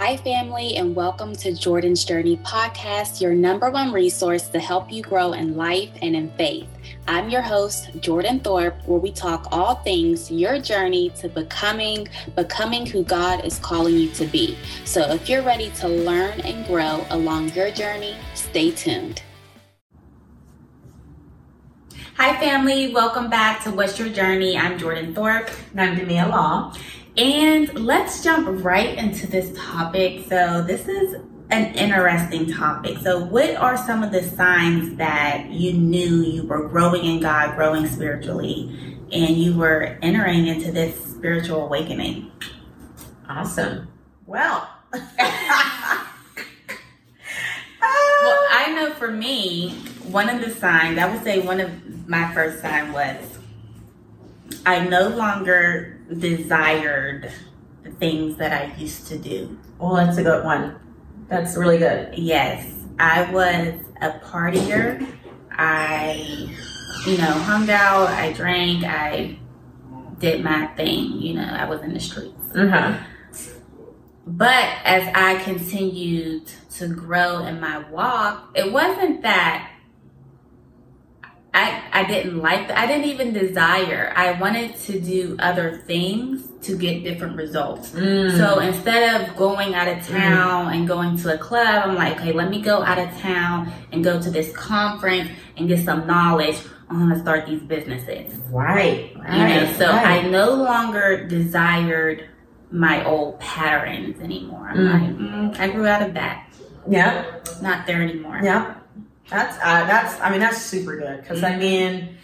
Hi, family, and welcome to Jordan's Journey podcast, your number one resource to help you grow in life and in faith. I'm your host, Jordan Thorpe, where we talk all things your journey to becoming becoming who God is calling you to be. So if you're ready to learn and grow along your journey, stay tuned. Hi, family. Welcome back to What's Your Journey. I'm Jordan Thorpe. And I'm Demia Law. And let's jump right into this topic. So, this is an interesting topic. So, what are some of the signs that you knew you were growing in God, growing spiritually, and you were entering into this spiritual awakening? Awesome. Well, well, I know for me, one of the signs, I would say one of my first sign was I no longer desired the things that I used to do. Well, that's a good one. That's really good. Yes, I was a partier. I, you know, hung out, I drank, I did my thing, you know, I was in the streets. Uh-huh. But as I continued to grow in my walk, it wasn't that I, I didn't like that. I didn't even desire. I wanted to do other things to get different results. Mm. So instead of going out of town mm. and going to a club, I'm like, okay, let me go out of town and go to this conference and get some knowledge on how to start these businesses. Right. right you know, so right. I no longer desired my old patterns anymore. I'm mm. like, mm, I grew out of that. Yeah. Not there anymore. Yeah. That's uh, that's I mean that's super good because I mean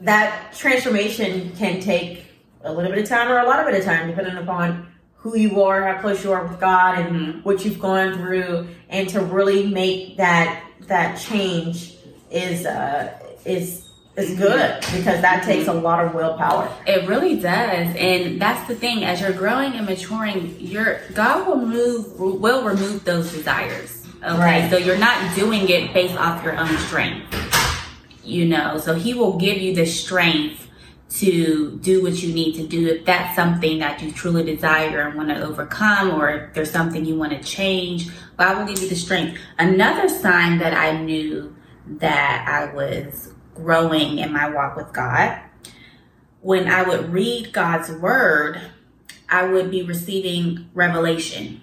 that transformation can take a little bit of time or a lot of bit of time depending upon who you are, how close you are with God, and mm-hmm. what you've gone through, and to really make that that change is uh, is is good because that mm-hmm. takes a lot of willpower. It really does, and that's the thing. As you're growing and maturing, your God will move will remove those desires Okay. Right. So you're not doing it based off your own strength. You know, so he will give you the strength to do what you need to do if that's something that you truly desire and want to overcome or if there's something you want to change. God will give you the strength. Another sign that I knew that I was growing in my walk with God, when I would read God's word, I would be receiving revelation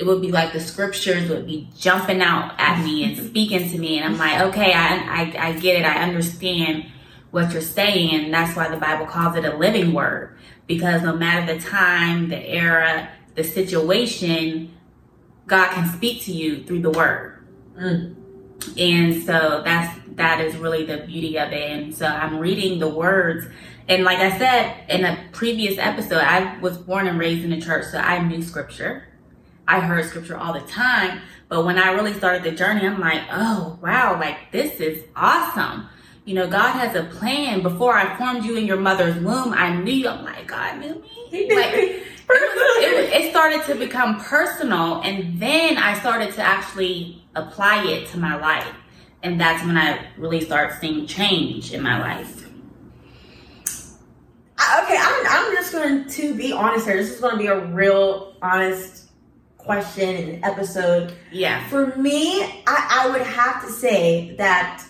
it would be like the scriptures would be jumping out at me and speaking to me. And i'm like okay I, I, I get it. I understand what you're saying. And that's why the bible calls it a living word. Because no matter the time the era the situation god can speak to you through the word. Mm. and so that's that is really the beauty of it. And so i'm reading the words. And like i said in a previous episode i was born and raised in the church so i knew scripture I heard scripture all the time. But when I really started the journey, I'm like, oh, wow, like this is awesome. You know, God has a plan. Before I formed you in your mother's womb, I knew you. I'm like, God knew me. Like, it, it, it started to become personal. And then I started to actually apply it to my life. And that's when I really started seeing change in my life. Okay, I'm, I'm just going to be honest here. This is going to be a real honest question and episode. Yeah. For me, I, I would have to say that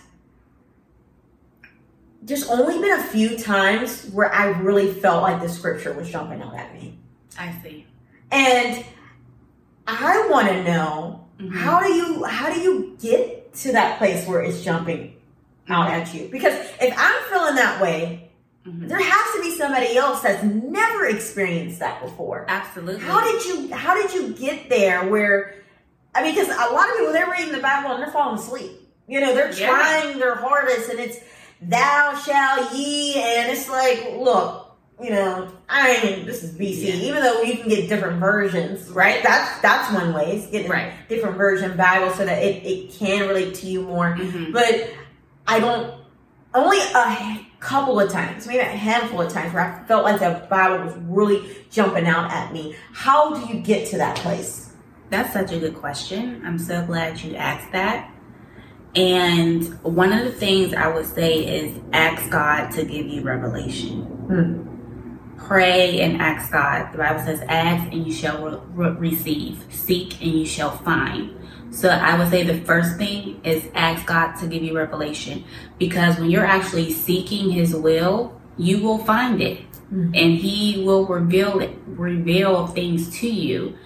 there's only been a few times where I really felt like the scripture was jumping out at me. I see. And I want to know mm-hmm. how do you how do you get to that place where it's jumping out mm-hmm. at you? Because if I'm feeling that way, Mm-hmm. There has to be somebody else that's never experienced that before. Absolutely. How did you how did you get there where I mean because a lot of people they're reading the Bible and they're falling asleep. You know, they're yeah. trying their hardest and it's thou shall ye and it's like, look, you know, I mean, this is BC. Yeah. Even though you can get different versions, right? That's that's one way. It's getting right. different version Bible so that it, it can relate to you more. Mm-hmm. But I don't only a couple of times, maybe a handful of times where I felt like the Bible was really jumping out at me. How do you get to that place? That's such a good question. I'm so glad you asked that. And one of the things I would say is ask God to give you revelation. Hmm. pray and ask God. The Bible says, ask and you shall re- receive, seek and you shall find. So I would say the first thing is ask God to give you revelation because when you're actually seeking his will, you will find it mm-hmm. and he will reveal it, reveal things to you.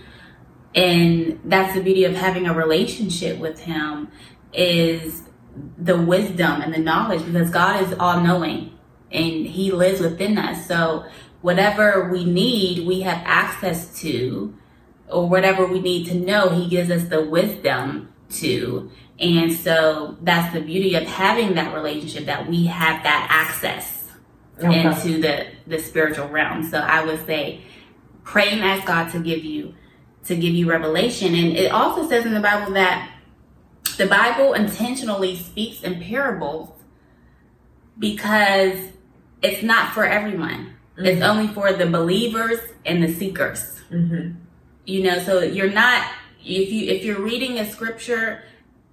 And that's the beauty of having a relationship with him is the wisdom and the knowledge because God is all knowing and he lives within us. So whatever we need, we have access to or whatever we need to know, he gives us the wisdom to. And so that's the beauty of having that relationship that we have that access okay. into the, the spiritual realm. So I would say pray and ask God to give you to give you revelation. And it also says in the Bible that the Bible intentionally speaks in parables because it's not for everyone. Mm-hmm. It's only for the believers and the seekers. Mm-hmm you know so you're not if you if you're reading a scripture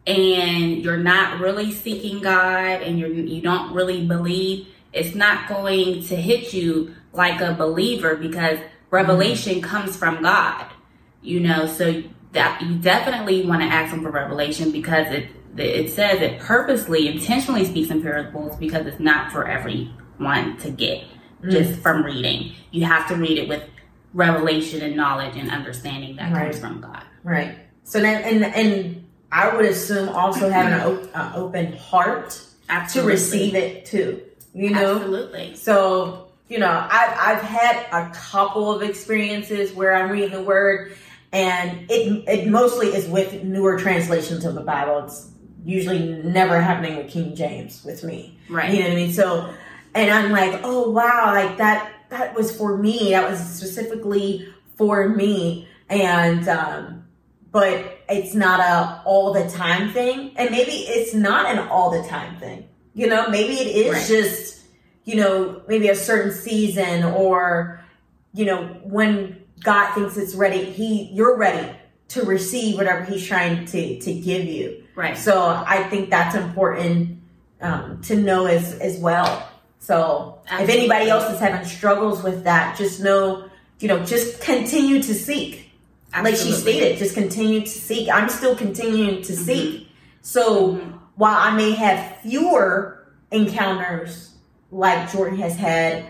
and you're not really seeking god and you're you don't really believe it's not going to hit you like a believer because revelation mm-hmm. comes from god you know so that you definitely want to ask him for revelation because it it says it purposely intentionally speaks in parables because it's not for everyone to get mm-hmm. just from reading you have to read it with revelation and knowledge and understanding that right. comes from God. Right. So then, and and I would assume also having an, op- an open heart Absolutely. to receive it too. You know. Absolutely. So you know, I've I've had a couple of experiences where I'm reading the Word, and it it mostly is with newer translations of the Bible. It's usually never happening with King James with me. Right. You know what I mean? So, and I'm like, oh wow, like that that was for me. That was specifically for me. And, um, but it's not a all the time thing. And maybe it's not an all the time thing. You know, maybe it is right. just, you know, maybe a certain season or, you know, when God thinks it's ready, he, you're ready to receive whatever he's trying to, to give you. Right. So I think that's important, um, to know as, as well. So Absolutely. if anybody else is having struggles with that, just know, you know, just continue to seek. Absolutely. Like she stated, just continue to seek. I'm still continuing to mm-hmm. seek. So mm-hmm. while I may have fewer encounters like Jordan has had,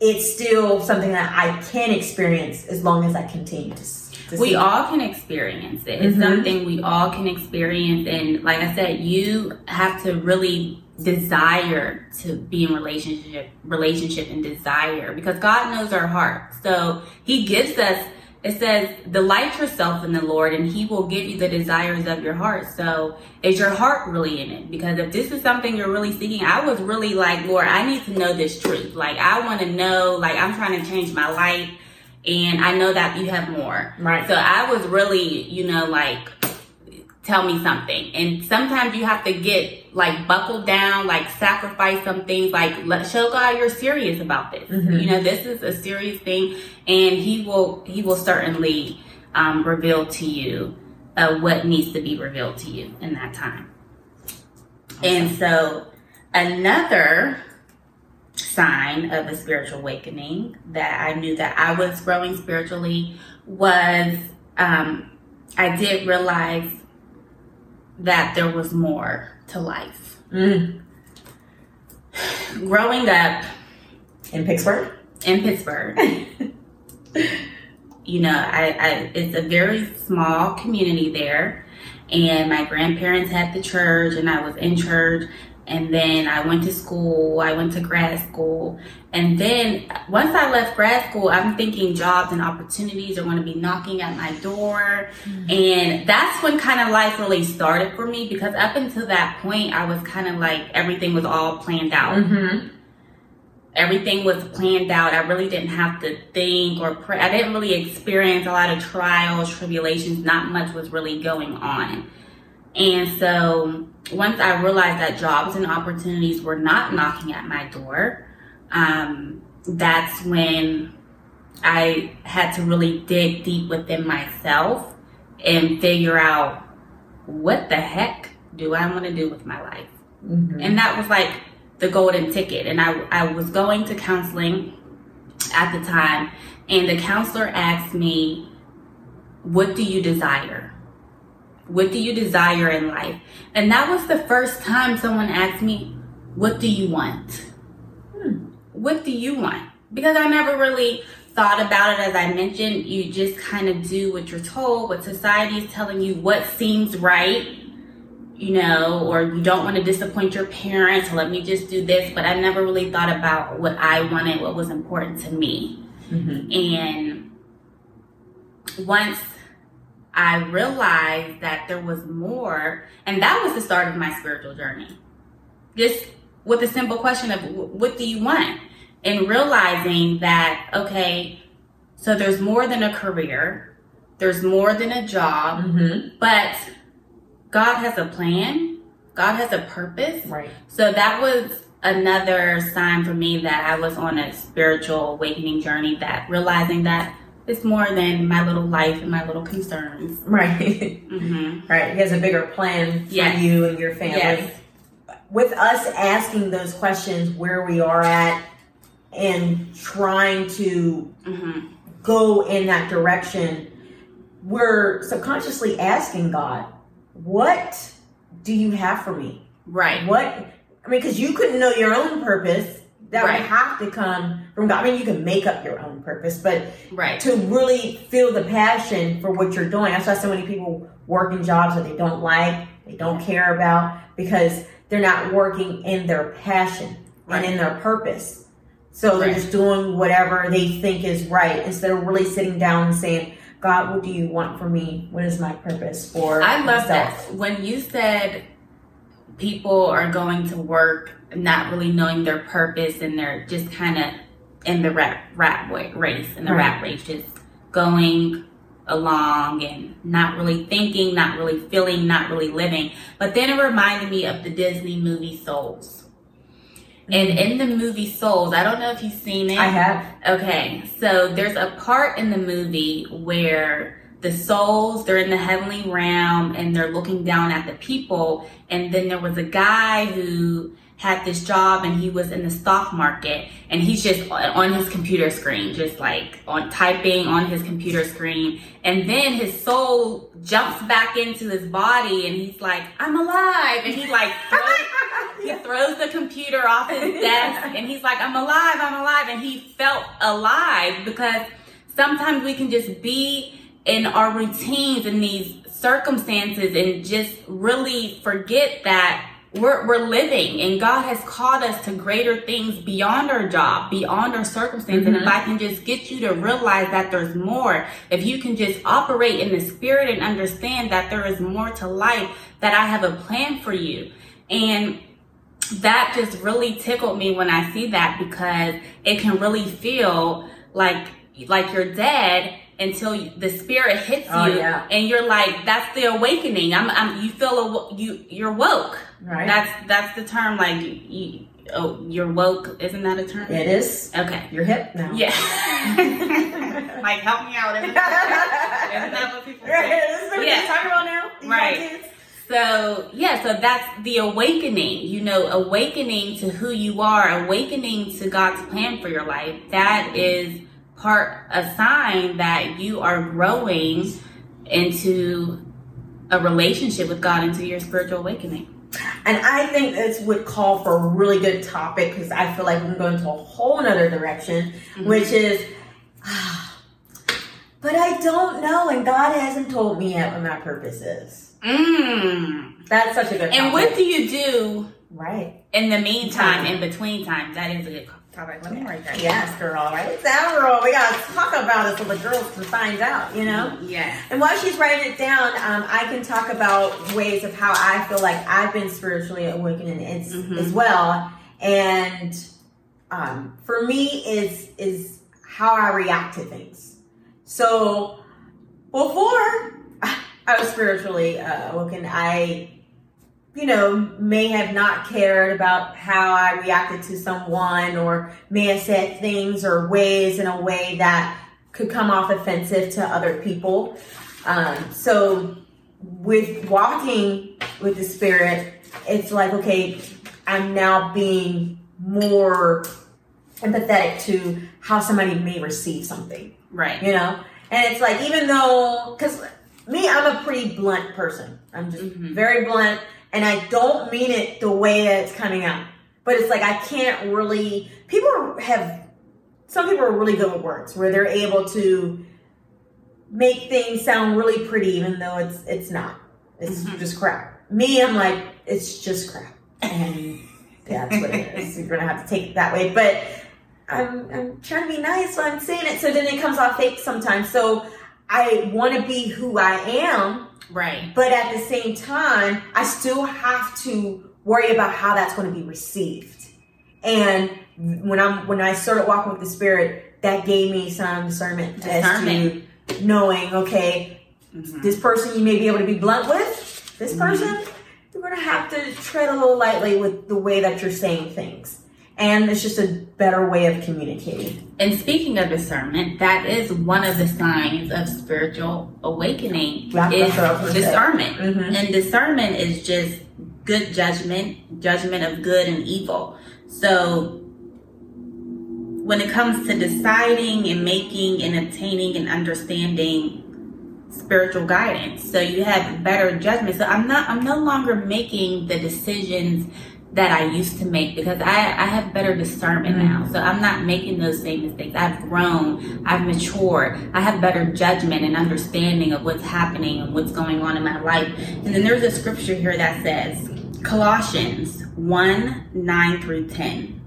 it's still something that I can experience as long as I continue to we all can experience it. It's mm-hmm. something we all can experience. And like I said, you have to really desire to be in relationship, relationship and desire because God knows our heart. So he gives us, it says, delight yourself in the Lord and he will give you the desires of your heart. So is your heart really in it? Because if this is something you're really seeking, I was really like, Lord, I need to know this truth. Like I want to know, like I'm trying to change my life and I know that you have more. Right. So I was really, you know, like, tell me something. And sometimes you have to get like buckled down, like sacrifice some things, like let show God you're serious about this. Mm-hmm. You know, this is a serious thing, and He will He will certainly um, reveal to you uh, what needs to be revealed to you in that time. Awesome. And so another sign of a spiritual awakening that I knew that I was growing spiritually was um, I did realize that there was more to life. Mm. Growing up in Pittsburgh, in Pittsburgh, you know, I, I it's a very small community there, and my grandparents had the church, and I was in church, and then I went to school, I went to grad school. And then once I left grad school, I'm thinking jobs and opportunities are going to be knocking at my door. Mm-hmm. And that's when kind of life really started for me because up until that point, I was kind of like everything was all planned out. Mm-hmm. Everything was planned out. I really didn't have to think or pray. I didn't really experience a lot of trials, tribulations. Not much was really going on. And so once I realized that jobs and opportunities were not knocking at my door, um, that's when I had to really dig deep within myself and figure out what the heck do I want to do with my life. Mm-hmm. And that was like the golden ticket. And I, I was going to counseling at the time, and the counselor asked me, What do you desire? What do you desire in life? And that was the first time someone asked me, What do you want? Hmm. What do you want? Because I never really thought about it as I mentioned. You just kind of do what you're told, what society is telling you, what seems right you know, or you don't want to disappoint your parents, so let me just do this. But I never really thought about what I wanted, what was important to me. Mm-hmm. And once I realized that there was more, and that was the start of my spiritual journey. Just with the simple question of what do you want? And realizing that, okay, so there's more than a career, there's more than a job, mm-hmm. but God has a plan. God has a purpose. Right. So that was another sign for me that I was on a spiritual awakening journey that realizing that it's more than my little life and my little concerns. Right. Mm-hmm. Right. He has a bigger plan for yes. you and your family. Yes. With us asking those questions where we are at and trying to mm-hmm. go in that direction, we're subconsciously asking God, what do you have for me? Right. What, I mean, because you couldn't know your own purpose. That right. would have to come from God. I mean, you can make up your own purpose, but right. to really feel the passion for what you're doing. That's why so many people work in jobs that they don't like, they don't care about, because they're not working in their passion right. and in their purpose. So they're just doing whatever they think is right instead of really sitting down and saying, God, what do you want for me? What is my purpose for? I love myself? that. When you said people are going to work not really knowing their purpose and they're just kind of in the rat, rat race, and the right. rat race, just going along and not really thinking, not really feeling, not really living. But then it reminded me of the Disney movie Souls and mm-hmm. in the movie Souls, I don't know if you've seen it. I have. Okay, so there's a part in the movie where the souls they're in the heavenly realm and they're looking down at the people and then there was a guy who had this job and he was in the stock market and he's just on his computer screen, just like on typing on his computer screen. And then his soul jumps back into his body and he's like, I'm alive. And he like, throws, he throws the computer off his desk and he's like, I'm alive, I'm alive. And he felt alive because sometimes we can just be in our routines in these circumstances and just really forget that we're, we're living and God has called us to greater things beyond our job, beyond our circumstance. Mm-hmm. And if I can just get you to realize that there's more, if you can just operate in the spirit and understand that there is more to life, that I have a plan for you. And that just really tickled me when I see that because it can really feel like, like you're dead until the spirit hits oh, you yeah. and you're like that's the awakening. I'm, I'm you feel you you're woke. Right. That's that's the term like you, oh you're woke. Isn't that a term? It is. Okay. You're hip now. Yeah. Like help me out. Isn't that, what people say? Yeah. talking about now. Right. so yeah so that's the awakening you know awakening to who you are awakening to god's plan for your life. That mm-hmm. is part a sign that you are growing into a relationship with God into your spiritual awakening. And I think this would call for a really good topic because I feel like we can go into a whole nother direction, mm-hmm. which is, ah, but I don't know, and God hasn't told me yet what my purpose is. Mm. That's such a good. And what do you do? Right. In the meantime, in between time, that is a good topic. Let me write that. Yes, girl. Write it down, girl. We gotta talk about it so the girls can find out. You know. Yeah. And while she's writing it down, um, I can talk about ways of how I feel like I've been spiritually awakening it's, mm-hmm. as well. And um, for me, is is how I react to things. So before I was spiritually uh, awoken, I you know, may have not cared about how I reacted to someone or may have said things or ways in a way that could come off offensive to other people. Um, so with walking with the spirit, it's like, okay, I'm now being more empathetic to how somebody may receive something. Right. You know? And it's like, even though, because me, I'm a pretty blunt person. I'm just mm-hmm. very blunt, and I don't mean it the way that it's coming out. But it's like, I can't really, people have, some people are really good with words where they're able to make things sound really pretty, even though it's, it's not. It's mm-hmm. just crap. Me, I'm like, it's just crap. And that's what it is. You're going to have to take it that way. But I'm, I'm trying to be nice, so I'm saying it. So then it comes off fake sometimes. So I want to be who I am. Right. But at the same time, I still have to worry about how that's going to be received. And when I'm when I started walking with the Spirit, that gave me some discernment, discernment. as to knowing, okay, mm-hmm. this person you may be able to be blunt with. This mm-hmm. person, mm-hmm. you're going to have to tread a little lightly with the way that you're saying things and it's just a better way of communicating. And speaking of discernment, that is one of the signs of spiritual awakening is discernment. Mm-hmm. And discernment is just good judgment, judgment of good and evil. So when it comes to deciding and making and obtaining and understanding spiritual guidance so you have better judgment so i'm not i'm no longer making the decisions that I used to make because I, I have better discernment mm-hmm. now. So I'm not making those same mistakes. I've grown, I've matured, I have better judgment and understanding of what's happening and what's going on in my life. And then there's a scripture here that says, Colossians 1 9 through 10.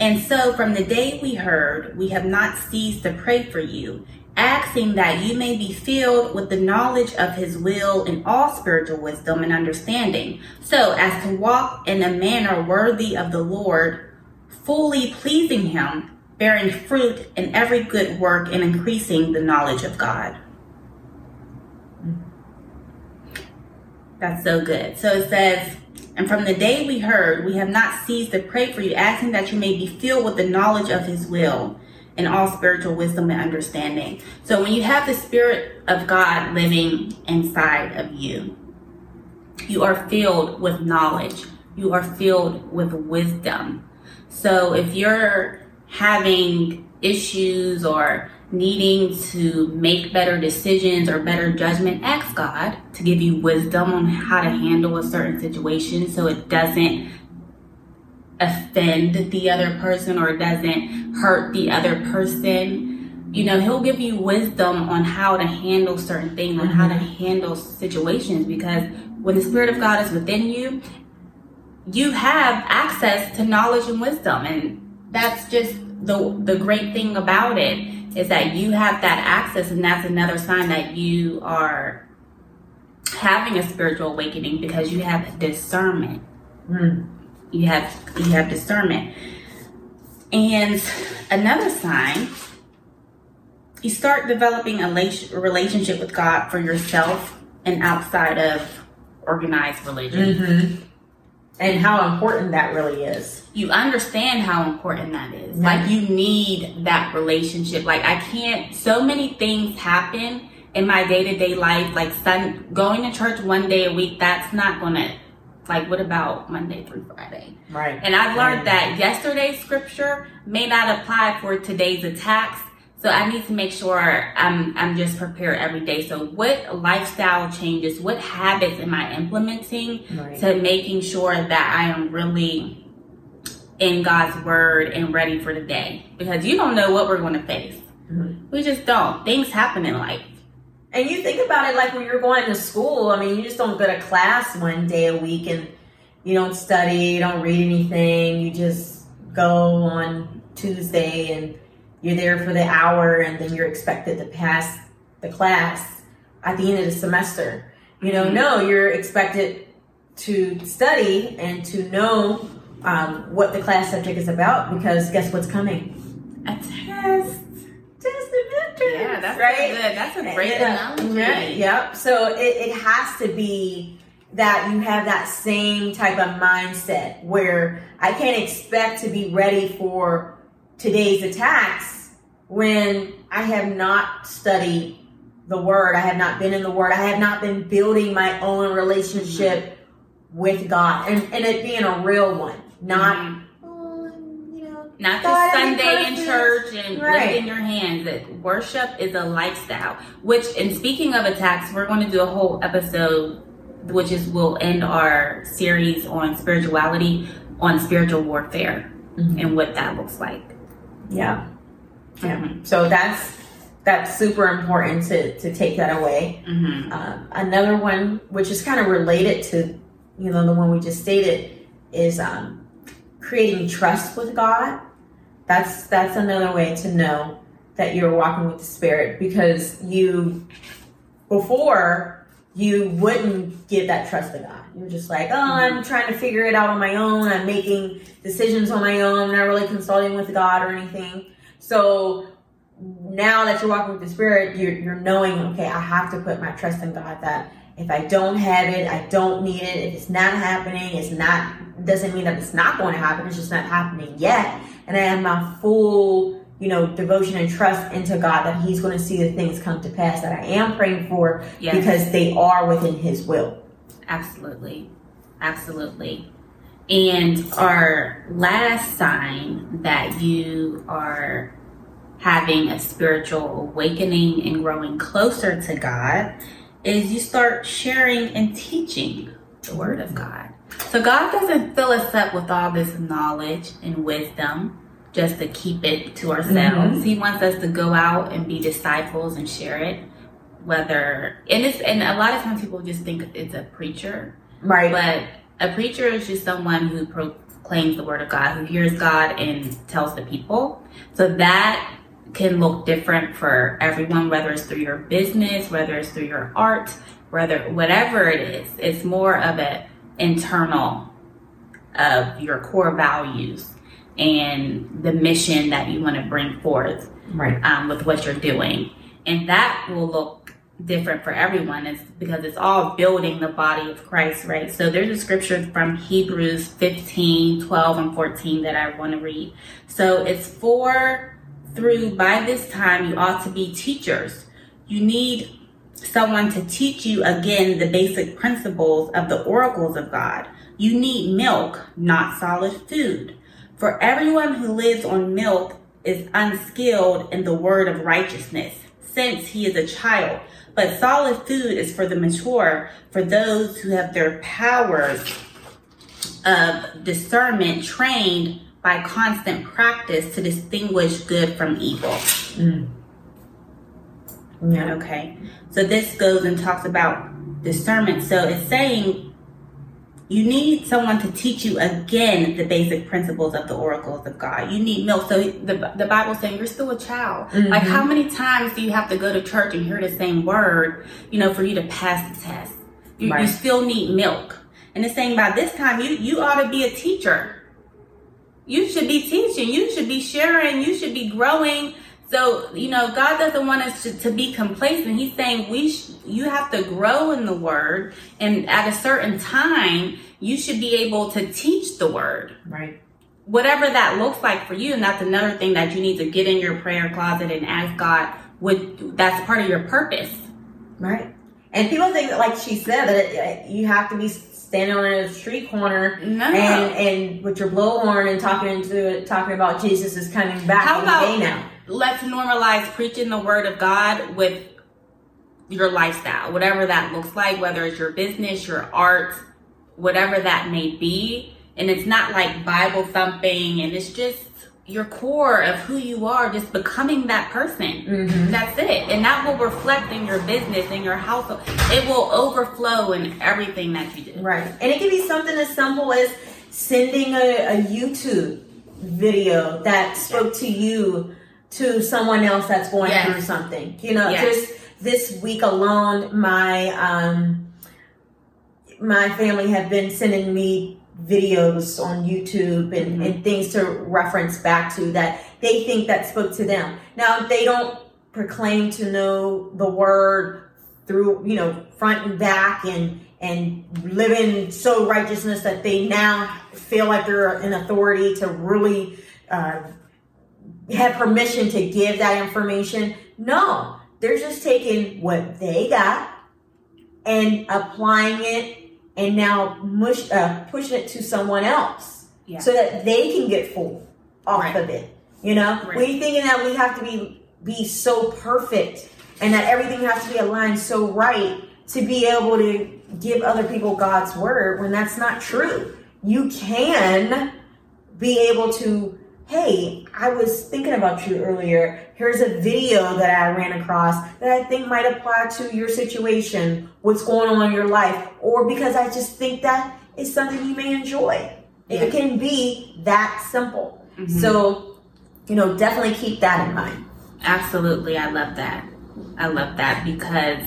And so from the day we heard, we have not ceased to pray for you asking that you may be filled with the knowledge of his will in all spiritual wisdom and understanding, so as to walk in a manner worthy of the Lord, fully pleasing him, bearing fruit in every good work and increasing the knowledge of God. That's so good. So it says, and from the day we heard, we have not ceased to pray for you, asking that you may be filled with the knowledge of his will and all spiritual wisdom and understanding. So when you have the Spirit of God living inside of you, you are filled with knowledge. You are filled with wisdom. So if you're having issues or needing to make better decisions or better judgment, ask God to give you wisdom on how to handle a certain situation so it doesn't offend the other person or doesn't hurt the other person. You know, he'll give you wisdom on how to handle certain things, on mm-hmm. how to mm-hmm. handle situations because when the Spirit of God is within you, you have access to knowledge and wisdom. And that's just the the great thing about it is that you have that access and that's another sign that you are having a spiritual awakening because you have discernment. Mm you have you have discernment. And another sign, you start developing a relationship with God for yourself and outside of organized religion. Mm-hmm. And how important that really is. You understand how important that is. Mm-hmm. Like you need that relationship. Like I can't. So many things happen in my day to day life. Like sun, going to church one day a week. That's not gonna like, what about Monday through Friday? Right. And I've learned that yesterday's scripture may not apply for today's attacks. So I need to make sure I'm I'm just prepared every day. So what lifestyle changes, what habits am I implementing right. to making sure that I am really in God's word and ready for the day? Because you don't know what we're going to face. Mm-hmm. We just don't. Things happen in life. And you think about it like when you're going to school, I mean, you just don't go to class one day a week and you don't study, you don't read anything, you just go on Tuesday and you're there for the hour and then you're expected to pass the class at the end of the semester. You know, mm-hmm. no, you're expected to study and to know um, what the class subject is about because guess what's coming? A test yeah, that's right. Good. That's a great analogy. Yeah, yep. So it, it has to be that you have that same type of mindset where I can't expect to be ready for today's attacks when I have not studied the word. I have not been in the word. I have not been building my own relationship mm-hmm. with God and, and it being a real one, not, mm-hmm. Not just Sunday in church and right. lifting your hands. That worship is a lifestyle. Which, and speaking of attacks, we're going to do a whole episode, which is will end our series on spirituality, on spiritual warfare, mm-hmm. and what that looks like. Yeah, yeah. Mm-hmm. So that's that's super important to to take that away. Mm-hmm. Um, another one, which is kind of related to you know the one we just stated, is um, creating trust with God that's that's another way to know that you're walking with the spirit because you before you wouldn't give that trust to God. You're just like, oh, I'm mm-hmm. trying to figure it out on my own. I'm making decisions on my own, I'm not really consulting with God or anything. So now that you're walking with the Spirit, you're, you're knowing, okay, I have to put my trust in God that if I don't have it, I don't need it. If it's not happening, it's not, doesn't mean that it's not going to happen. It's just not happening yet and I have my full, you know, devotion and trust into God that He's going to see the things come to pass that I am praying for yes. because they are within His will. Absolutely. Absolutely. And our last sign that you are having a spiritual awakening and growing closer to God is you start sharing and teaching the Word of God. So God doesn't fill us up with all this knowledge and wisdom just to keep it to ourselves. Mm-hmm. He wants us to go out and be disciples and share it. Whether and it's and a lot of times people just think it's a preacher, right? But a preacher is just someone who proclaims the word of God, who hears God and tells the people. So that can look different for everyone, whether it's through your business, whether it's through your art, whether whatever it is. It's more of an internal of your core values and the mission that you want to bring forth right. um, with what you're doing. And that will look different for everyone is because it's all building the body of Christ, right? So there's a scripture from Hebrews 15, 12, and 14 that I want to read. So it's for through by this time you ought to be teachers. You need someone to teach you again the basic principles of the oracles of God. You need milk, not solid food. For everyone who lives on milk is unskilled in the word of righteousness, since he is a child. But solid food is for the mature, for those who have their powers of discernment trained by constant practice to distinguish good from evil. Mm. Yeah. Okay. So this goes and talks about discernment. So it's saying you need someone to teach you again the basic principles of the oracles of God. You need milk. So the, the Bible saying you're still a child. Mm-hmm. Like how many times do you have to go to church and hear the same word, you know, for you to pass the test? You, right. you still need milk. And it's saying by this time you, you ought to be a teacher. You should be teaching. You should be sharing. You should be growing. So, you know, God doesn't want us to, to be complacent. He's saying we sh- you have to grow in the word and at a certain time, you should be able to teach the word. Right. Whatever that looks like for you. And that's another thing that you need to get in your prayer closet and ask God would that's part of your purpose. Right. And people think that, like she said, that you have to be standing on a street corner no. and, and with your blowhorn and talking into it, talking about Jesus is coming back How about, day now let's normalize preaching the word of God with your lifestyle, whatever that looks like, whether it's your business, your art, whatever that may be. And it's not like Bible thumping, and it's just your core of who you are, just becoming that person. Mm-hmm. That's it. And that will reflect in your business, in your household. It will overflow in everything that you do. Right. And it can be something as simple as sending a, a YouTube video that spoke to you to someone else that's going yes. through something. You know, yes. just this week alone, my um, my family have been sending me videos on YouTube and, mm-hmm. and things to reference back to that they think that spoke to them. Now they don't proclaim to know the word through, you know, front and back and and living so righteousness that they now feel like they're an authority to really uh, have permission to give that information. No, they're just taking what they got and applying it and now mush, uh, pushing it to someone else yeah. so that they can get full. off right. of it. You know, right. we thinking that we have to be be so perfect and that everything has to be aligned so right to be able to give other people God's word when that's not true. You can be able to, hey, I was thinking about you earlier. Here's a video that I ran across that I think might apply to your situation, what's going on in your life, or because I just think that is something you may enjoy. Yeah. It can be that simple. Mm-hmm. So, you know, definitely keep that in mind. Absolutely. I love that. I love that because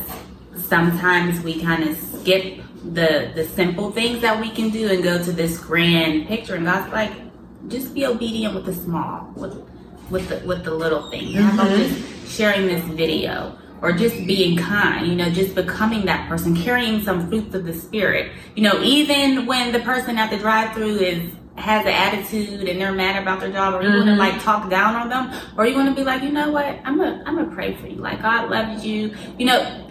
sometimes we kind of skip the the simple things that we can do and go to this grand picture and God's like just be obedient with the small with with the with the little things. Mm-hmm. How about just sharing this video or just being kind, you know, just becoming that person, carrying some fruits of the spirit. You know, even when the person at the drive through is has an attitude and they're mad about their job, or you mm-hmm. want to like talk down on them, or you want to be like, you know what, I'm gonna I'm gonna pray for you. Like God loves you. You know,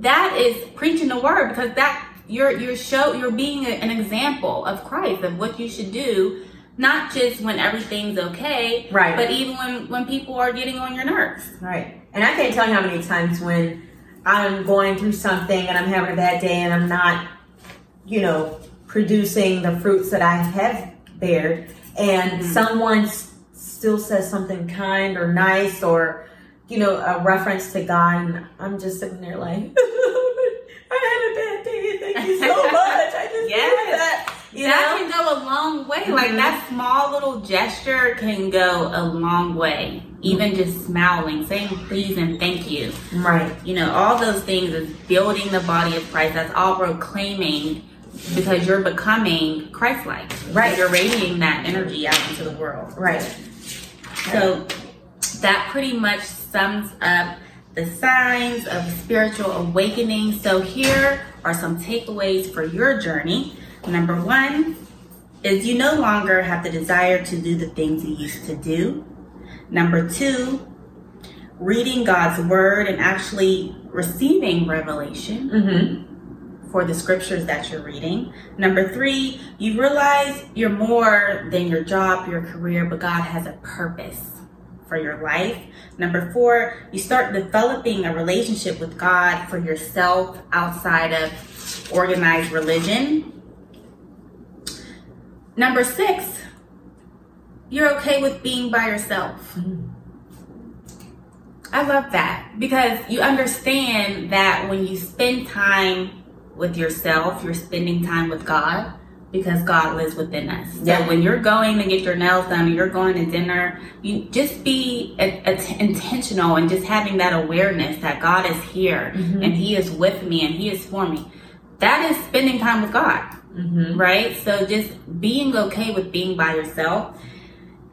that is preaching the word because that you're you're show you're being a, an example of Christ of what you should do. Not just when everything's okay, right? But even when when people are getting on your nerves, right? And I can't tell you how many times when I'm going through something and I'm having a bad day and I'm not, you know, producing the fruits that I have bared, and mm-hmm. someone s- still says something kind or nice or you know a reference to God, and I'm just sitting there like, I had a bad day. Thank you so much. I just yes. That. You that know? can go a long way. Like that small little gesture can go a long way. Even just smiling, saying please and thank you. Right. You know, all those things is building the body of Christ. That's all proclaiming because you're becoming Christ-like. Right. You're radiating that energy out into the world. Right. So that pretty much sums up the signs of spiritual awakening. So here are some takeaways for your journey. Number one is you no longer have the desire to do the things you used to do. Number two, reading God's word and actually receiving revelation. Mm-hmm for the scriptures that you're reading. Number three, you realize you're more than your job, your career, but God has a purpose for your life. Number four, you start developing a relationship with God for yourself outside of organized religion. Number six, you're okay with being by yourself. Mm-hmm. I love that because you understand that when you spend time with yourself, you're spending time with God because God lives within us. Yeah. So when you're going to get your nails done, or you're going to dinner, you just be a, a t- intentional and just having that awareness that God is here mm-hmm. and He is with me and He is for me. That is spending time with God, mm-hmm. right? So just being okay with being by yourself.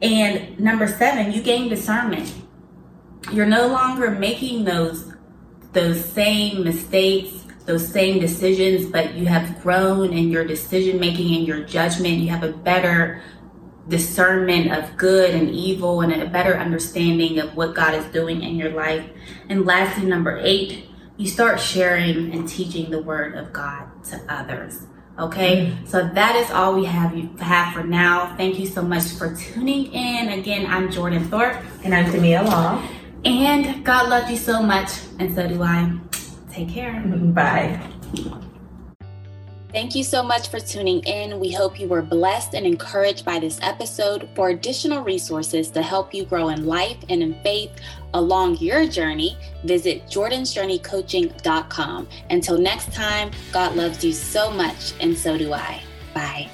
And number seven, you gain discernment. You're no longer making those those same mistakes those same decisions, but you have grown in your decision making and your judgment. You have a better discernment of good and evil and a better understanding of what God is doing in your life. And lastly, number eight, you start sharing and teaching the word of God to others. Okay, mm-hmm. so that is all we have you have for now. Thank you so much for tuning in. Again, I'm Jordan Thorpe. And I'm Tamia Law. And God loves you so much, and so do I. Take care. Bye. Thank you so much for tuning in. We hope you were blessed and encouraged by this episode. For additional resources to help you grow in life and in faith along your journey, visit jordansjourneycoaching.com. Until next time, God loves you so much, and so do I. Bye.